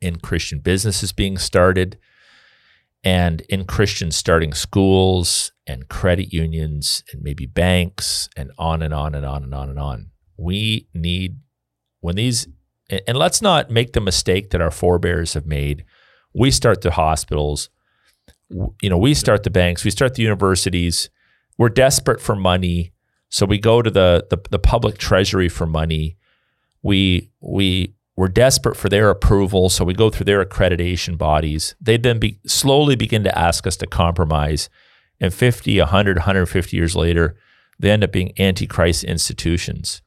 in Christian businesses being started, and in Christians starting schools and credit unions and maybe banks and on and on and on and on and on. We need, when these, and let's not make the mistake that our forebears have made. We start the hospitals, you know, we start the banks, we start the universities. We're desperate for money. So we go to the, the, the public treasury for money. We, we, we're desperate for their approval, so we go through their accreditation bodies. They then be, slowly begin to ask us to compromise. And 50, 100, 150 years later, they end up being antichrist institutions.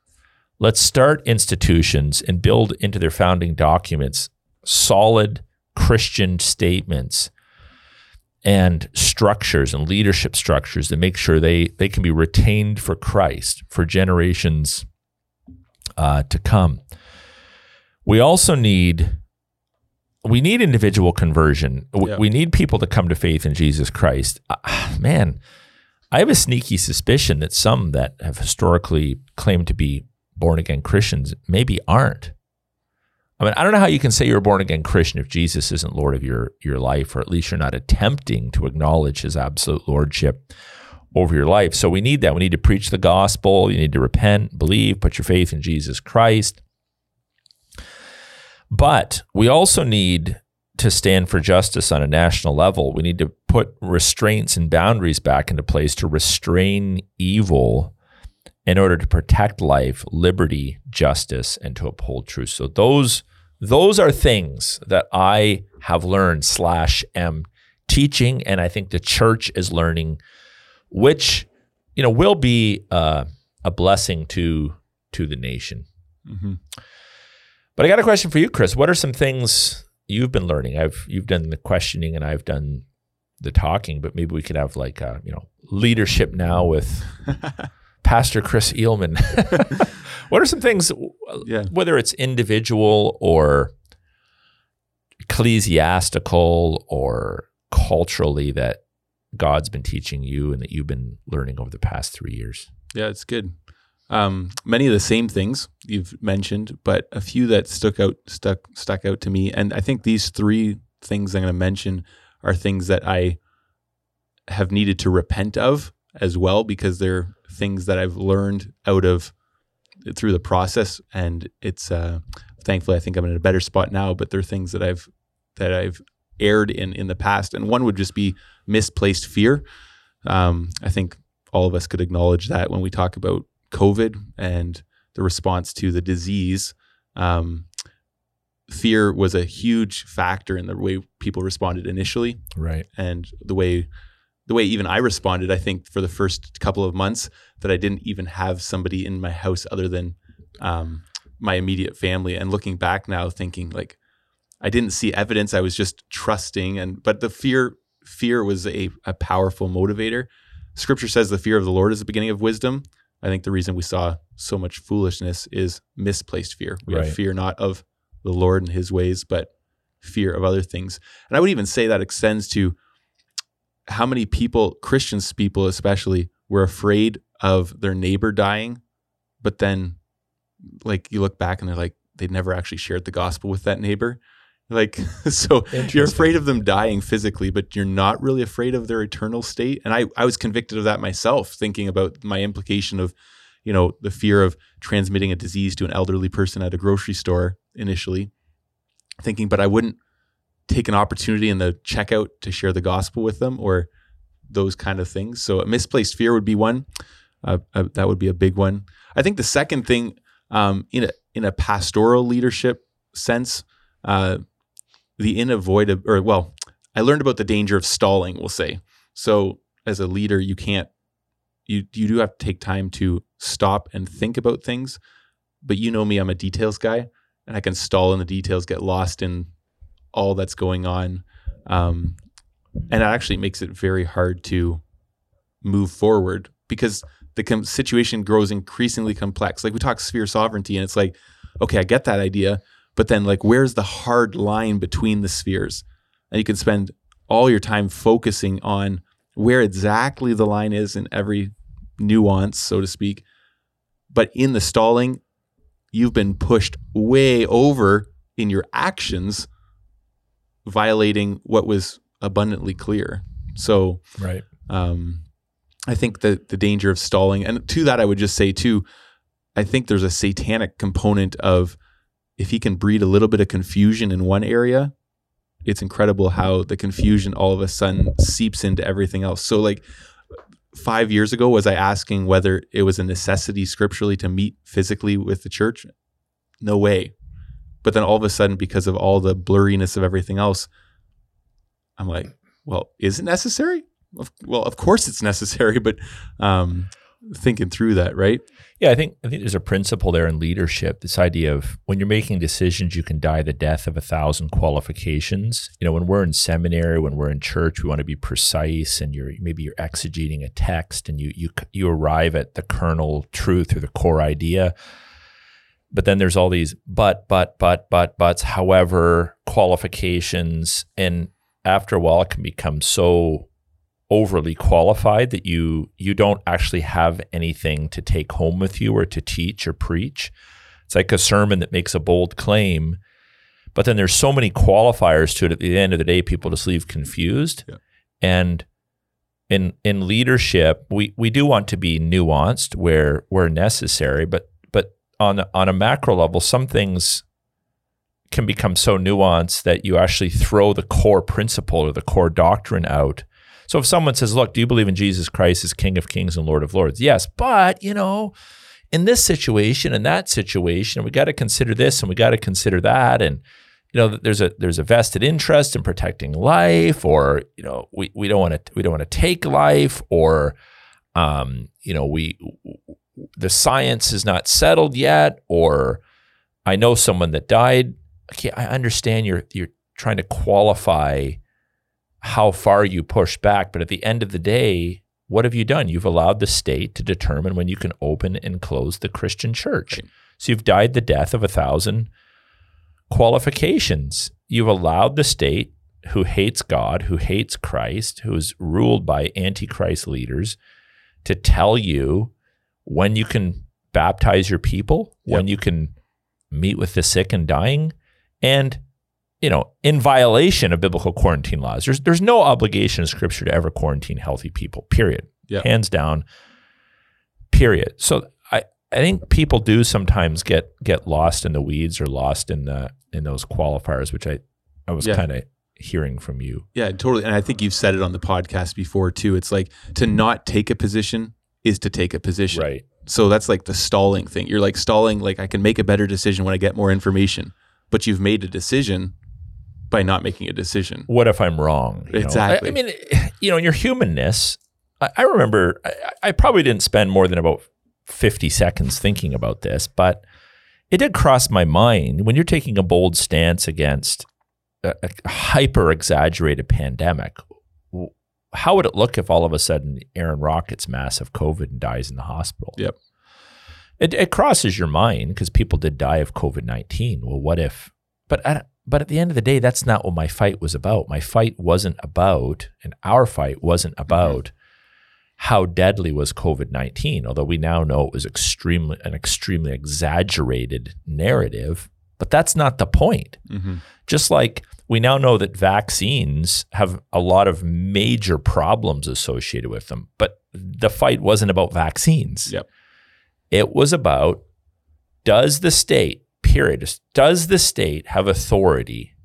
Let's start institutions and build into their founding documents solid Christian statements and structures and leadership structures that make sure they, they can be retained for Christ for generations uh, to come. We also need we need individual conversion. W- Yeah. We need people to come to faith in Jesus Christ. Uh, man, I have a sneaky suspicion that some that have historically claimed to be born again Christians maybe aren't. I mean, I don't know how you can say you're a born again Christian if Jesus isn't Lord of your your life, or at least you're not attempting to acknowledge His absolute lordship over your life. So we need that. We need to preach the gospel. You need to repent, believe, put your faith in Jesus Christ. But we also need to stand for justice on a national level. We need to put restraints and boundaries back into place to restrain evil in order to protect life, liberty, justice, and to uphold truth. So those those are things that I have learned slash am teaching, and I think the church is learning, which you know will be uh, a blessing to to the nation. Mm-hmm. But I got a question for you, Chris. What are some things you've been learning? I've you've done the questioning and I've done the talking, but maybe we could have like a, you know leadership now with Pastor Chris Eelman. what are some things, Yeah. whether it's individual or ecclesiastical or culturally, that God's been teaching you and that you've been learning over the past three years? Yeah, it's good. Um, many of the same things you've mentioned, but a few that stuck out stuck stuck out to me. And I think these three things I'm going to mention are things that I have needed to repent of as well because they're things that I've learned out of through the process. And it's uh, thankfully I think I'm in a better spot now. But they're things that I've that I've erred in in the past. And one would just be misplaced fear. Um, I think all of us could acknowledge that when we talk about COVID and the response to the disease. Um, fear was a huge factor in the way people responded initially, Right. and the way the way even I responded. I think for the first couple of months that I didn't even have somebody in my house other than um, my immediate family. And looking back now, thinking like I didn't see evidence. I was just trusting, and but the fear fear was a, a powerful motivator. Scripture says the fear of the Lord is the beginning of wisdom. I think the reason we saw so much foolishness is misplaced fear. We Right. have fear not of the Lord and his ways, but fear of other things. And I would even say that extends to how many people, Christians people especially, were afraid of their neighbor dying, but then like you look back and they're like, they'd never actually shared the gospel with that neighbor. Like, so you're afraid of them dying physically, but you're not really afraid of their eternal state. And I, I was convicted of that myself, thinking about my implication of, you know, the fear of transmitting a disease to an elderly person at a grocery store initially, thinking, but I wouldn't take an opportunity in the checkout to share the gospel with them or those kind of things. So a misplaced fear would be one. Uh, uh, that would be a big one. I think the second thing, um, in a in a pastoral leadership sense, uh, the unavoidable, or well, I learned about the danger of stalling. We'll say so. As a leader, you can't. You you do have to take time to stop and think about things. But you know me, I'm a details guy, and I can stall in the details, get lost in all that's going on, um, and it actually makes it very hard to move forward because the com- situation grows increasingly complex. Like we talk sphere sovereignty, and it's like, okay, I get that idea, but then like, where's the hard line between the spheres? And you can spend all your time focusing on where exactly the line is in every nuance, so to speak. But in the stalling, you've been pushed way over in your actions, violating what was abundantly clear. So, Right. um, I think that the danger of stalling, and to that, I would just say too, I think there's a satanic component of if he can breed a little bit of confusion in one area, it's incredible how the confusion all of a sudden seeps into everything else. So, like five years ago, was I asking whether it was a necessity scripturally to meet physically with the church? No way. But then all of a sudden, because of all the blurriness of everything else, I'm like, well, is it necessary? Well, of course it's necessary, but um, thinking through that, right? Yeah, I think I think there's a principle there in leadership. This idea of when you're making decisions, you can die the death of a thousand qualifications. You know, when we're in seminary, when we're in church, we want to be precise, and you're maybe you're exegeting a text, and you you you arrive at the kernel truth or the core idea. But then there's all these but but but but buts. However, qualifications, and after a while, it can become so overly qualified that you you don't actually have anything to take home with you or to teach or preach. It's like a sermon that makes a bold claim, but then there's so many qualifiers to it at the end of the day people just leave confused. Yeah. And in in leadership, we we do want to be nuanced where where necessary, but but on on a macro level, some things can become so nuanced that you actually throw the core principle or the core doctrine out. So if someone says, "Look, do you believe in Jesus Christ as King of Kings and Lord of Lords?" Yes, but you know, in this situation and that situation, we got to consider this and we got to consider that, and you know, there's a there's a vested interest in protecting life, or you know, we, we don't want to we don't want to take life, or um, you know, we the science is not settled yet, or I know someone that died. Okay, I understand you're you're trying to qualify how far you push back, but at the end of the day, what have you done? You've allowed the state to determine when you can open and close the Christian church. Right. So you've died the death of a thousand qualifications. You've allowed the state who hates God, who hates Christ, who is ruled by antichrist leaders, to tell you when you can baptize your people, when you can meet with the sick and dying, and you know, in violation of biblical quarantine laws. There's there's no obligation in scripture to ever quarantine healthy people, period. Yeah. Hands down. Period. So I, I think people do sometimes get get lost in the weeds or lost in the in those qualifiers, which I I was Yeah. kind of hearing from you. Yeah, totally. And I think you've said it on the podcast before too. It's like to not take a position is to take a position. Right. So that's like the stalling thing. You're like stalling, like I can make a better decision when I get more information, but you've made a decision by not making a decision. what if I'm wrong? you know? Exactly. I, I mean, you know, in your humanness, I, I remember I, I probably didn't spend more than about 50 seconds thinking about this, but it did cross my mind when you're taking a bold stance against a, a hyper exaggerated pandemic. How would it look if all of a sudden Aaron Rock gets massive COVID and dies in the hospital? Yep. It, it crosses your mind because people did die of COVID 19. Well, what if? But at, but at the end of the day, that's not what my fight was about. My fight wasn't about, and our fight wasn't about how deadly was COVID 19, although we now know it was extremely an extremely exaggerated narrative. But that's not the point. Mm-hmm. Just like we now know that vaccines have a lot of major problems associated with them, but the fight wasn't about vaccines. Yep. It was about does the state, period, does the state have authority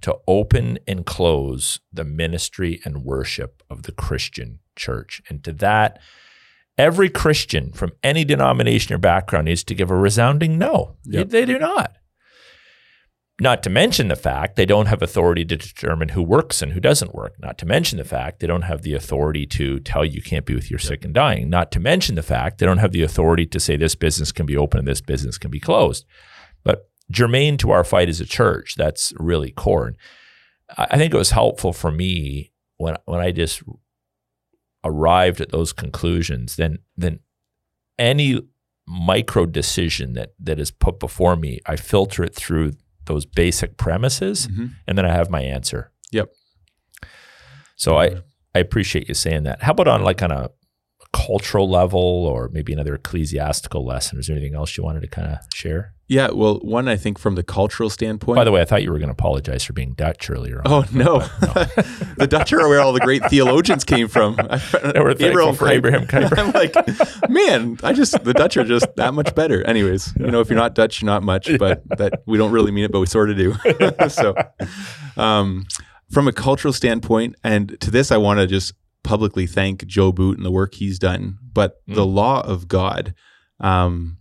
to open and close the ministry and worship of the Christian church? And to that, every Christian from any denomination or background needs to give a resounding no. Yep. They, they do not. Not to mention the fact they don't have authority to determine who works and who doesn't work. Not to mention the fact they don't have the authority to tell you you can't be with your sick and dying. Not to mention the fact they don't have the authority to say this business can be open and this business can be closed. Germane to our fight as a church, that's really core. And I think it was helpful for me when when I just arrived at those conclusions. Then then any micro decision that that is put before me, I filter it through those basic premises, Mm-hmm. and then I have my answer. Yep. So I I appreciate you saying that. How about on like on a cultural level or maybe another ecclesiastical lesson? Is there anything else you wanted to kind of share? Yeah. Well, one, I think from the cultural standpoint. By the way, I thought you were going to apologize for being Dutch earlier. On. Oh no, the Dutch are where all the great theologians came from. They were thankful for Abraham Kuyper. I'm like, man, I just the Dutch are just that much better. Anyways, you know, if you're not Dutch, you're not much. But that we don't really mean it, but we sort of do. so, um, from a cultural standpoint, and to this, I want to just publicly thank Joe Boot and the work he's done. But the law of God, um,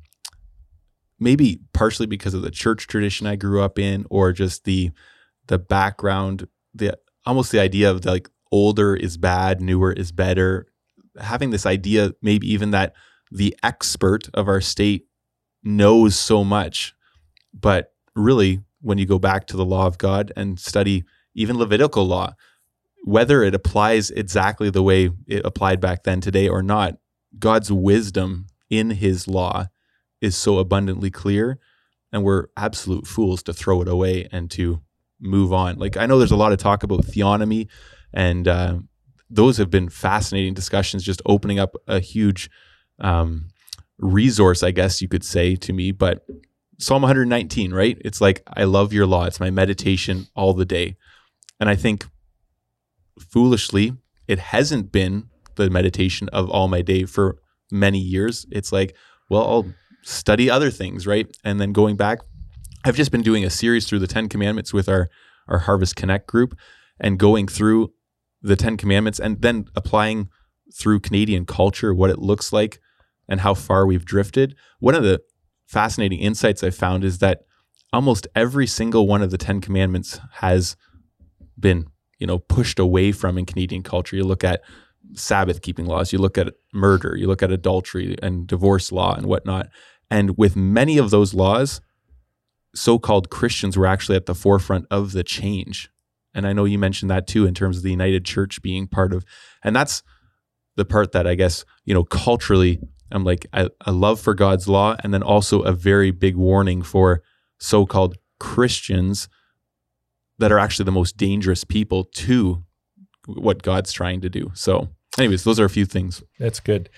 maybe partially because of the church tradition I grew up in, or just the the background, the almost the idea of like older is bad, newer is better. Having this idea, maybe even that the expert of our state knows so much, but really, when you go back to the law of God and study even Levitical law, whether it applies exactly the way it applied back then today or not, God's wisdom in his law is so abundantly clear and we're absolute fools to throw it away and to move on. Like I know there's a lot of talk about theonomy and uh, those have been fascinating discussions just opening up a huge um, resource I guess you could say to me but Psalm 119 right? It's like I love your law. It's my meditation all the day. And I think foolishly it hasn't been the meditation of all my day for many years it's like well I'll study other things right and then going back I've just been doing a series through the 10 commandments with our our Harvest Connect group and going through the 10 commandments and then applying through Canadian culture what it looks like and how far we've drifted. One of the fascinating insights I found is that almost every single one of the 10 commandments has been, you know, pushed away from in Canadian culture. You look at Sabbath keeping laws, you look at murder, you look at adultery and divorce law and whatnot. And with many of those laws, so called Christians were actually at the forefront of the change. And I know you mentioned that too in terms of the United Church being part of, and that's the part that I guess, you know, culturally, I'm like, a love for God's law, and then also a very big warning for so called Christians that are actually the most dangerous people to what God's trying to do. So, anyways, those are a few things. That's good.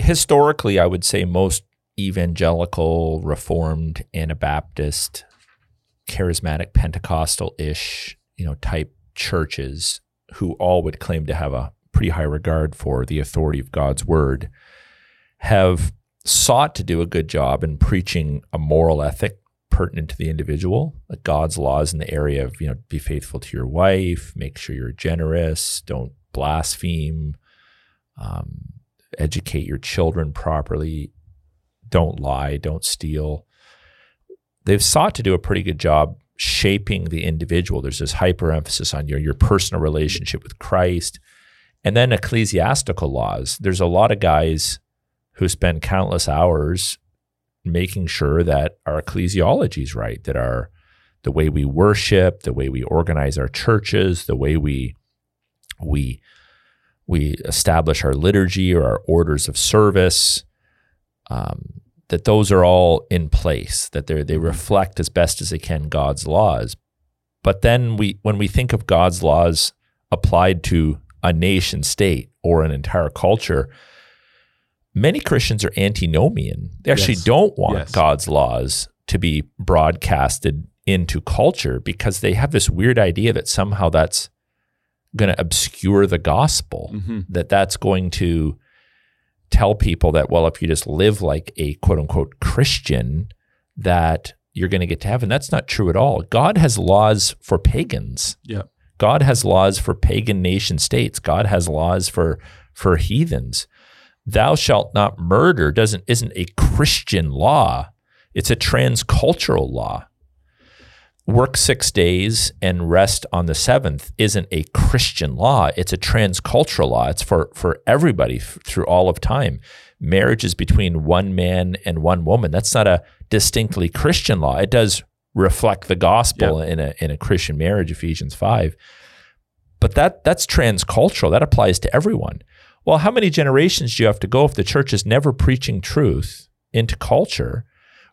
Historically, I would say most evangelical, reformed, Anabaptist, charismatic, Pentecostal ish, you know, type churches who all would claim to have a pretty high regard for the authority of God's word have sought to do a good job in preaching a moral ethic pertinent to the individual, like God's laws in the area of, you know, be faithful to your wife, make sure you're generous, don't blaspheme, um, educate your children properly, don't lie, don't steal. They've sought to do a pretty good job shaping the individual. There's this hyper emphasis on your, your personal relationship with Christ. And then ecclesiastical laws. There's a lot of guys who spend countless hours making sure that our ecclesiology is right, that our the way we worship, the way we organize our churches, the way we we we establish our liturgy or our orders of service, um, that those are all in place, that they they reflect as best as they can God's laws. But then we when we think of God's laws applied to a nation state or an entire culture, many Christians are antinomian. They actually yes. don't want yes. God's laws to be broadcasted into culture because they have this weird idea that somehow that's going to obscure the gospel, mm-hmm. that that's going to tell people that, well, if you just live like a quote unquote Christian, that you're going to get to heaven. That's not true at all. God has laws for pagans. Yeah. God has laws for pagan nation states. God has laws for for heathens thou shalt not murder doesn't isn't a Christian law. It's a transcultural law. Work six days and rest on the seventh isn't a Christian law. It's a transcultural law. It's for, for everybody f- through all of time. Marriage is between one man and one woman. That's not a distinctly Christian law. It does reflect the gospel in a in a Christian marriage, Ephesians five. But that that's transcultural. That applies to everyone. Well, how many generations do you have to go if the church is never preaching truth into culture?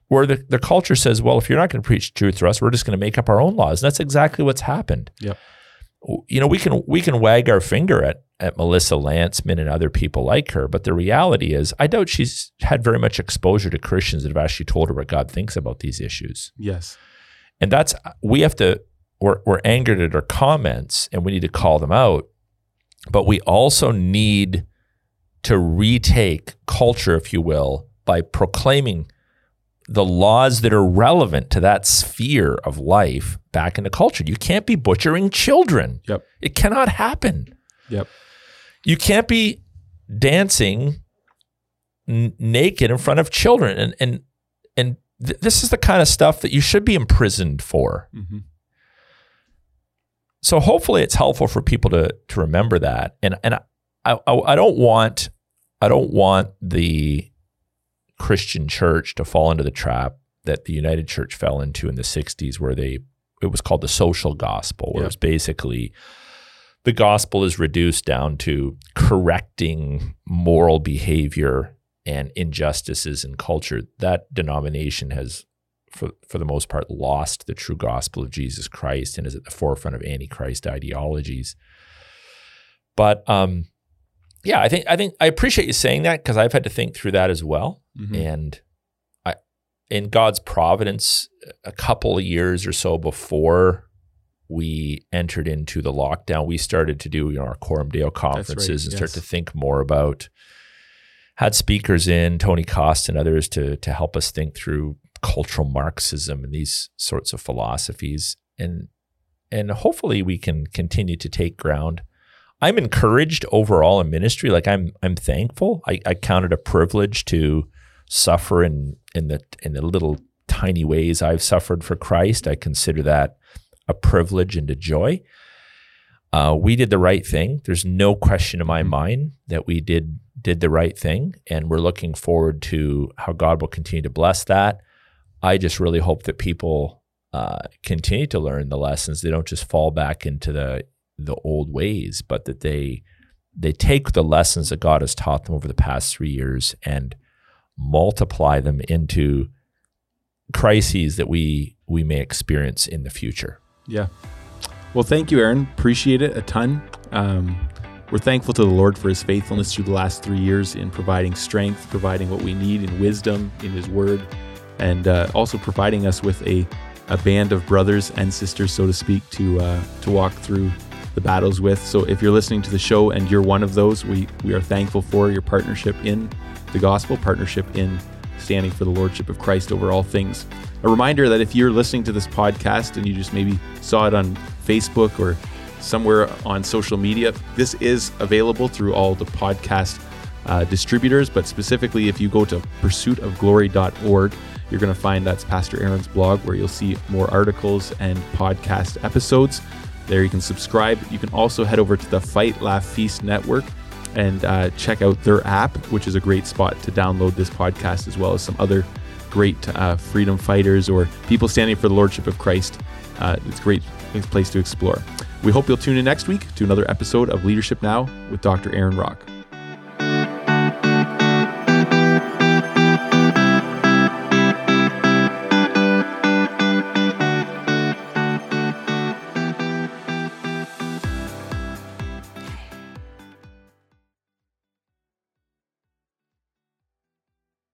Where the, the culture says, well, if you're not going to preach truth to us, we're just going to make up our own laws. And that's exactly what's happened. Yep. You know, we can we can wag our finger at at Melissa Lantsman and other people like her, but the reality is, I doubt she's had very much exposure to Christians that have actually told her what God thinks about these issues. Yes, and that's we have to. We're, we're angered at her comments, and we need to call them out. But we also need to retake culture, if you will, by proclaiming the laws that are relevant to that sphere of life back into culture. You can't be butchering children. Yep. It cannot happen. Yep. You can't be dancing n- naked in front of children and and and th- this is the kind of stuff that you should be imprisoned for. Mm-hmm so hopefully it's helpful for people to to remember that. And and I, I, I don't want I don't want the Christian church to fall into the trap that the United Church fell into in the 60s where they it was called the social gospel where yeah. it's basically the gospel is reduced down to correcting moral behavior and injustices in culture that denomination has for, for the most part, lost the true gospel of Jesus Christ and is at the forefront of antichrist ideologies. But um, yeah, I think I think I appreciate you saying that because I've had to think through that as well. Mm-hmm. And I, in God's providence, a couple of years or so before we entered into the lockdown, we started to do you know our Coram Deo conferences right, and yes. start to think more about had speakers in Tony Costa and others to to help us think through cultural Marxism and these sorts of philosophies. And and hopefully we can continue to take ground. I'm encouraged overall in ministry. Like I'm I'm thankful. I, I count it a privilege to suffer in in the in the little tiny ways I've suffered for Christ. I consider that a privilege and a joy. Uh, we did the right thing. There's no question in my mm-hmm. mind that we did did the right thing, and we're looking forward to how God will continue to bless that. I just really hope that people uh, continue to learn the lessons. They don't just fall back into the the old ways, but that they they take the lessons that God has taught them over the past three years and multiply them into crises that we we may experience in the future. Yeah. Well, thank you, Aaron. Appreciate it a ton. Um, we're thankful to the Lord for his faithfulness through the last three years in providing strength, providing what we need in wisdom in his word, and uh, also providing us with a, a band of brothers and sisters, so to speak, to, uh, to walk through the battles with. So if you're listening to the show and you're one of those, we, we are thankful for your partnership in the gospel, partnership in standing for the Lordship of Christ over all things. A reminder that if you're listening to this podcast and you just maybe saw it on Facebook or somewhere on social media, this is available through all the podcast uh, distributors. But specifically, if you go to pursuitofglory.org, you're going to find that's Pastor Aaron's blog where you'll see more articles and podcast episodes. There you can subscribe. You can also head over to the Fight Laugh Feast Network and uh, check out their app, which is a great spot to download this podcast as well as some other great uh, freedom fighters or people standing for the Lordship of Christ. Uh, it's a great place to explore. We hope you'll tune in next week to another episode of Leadership Now with Dr. Aaron Rock.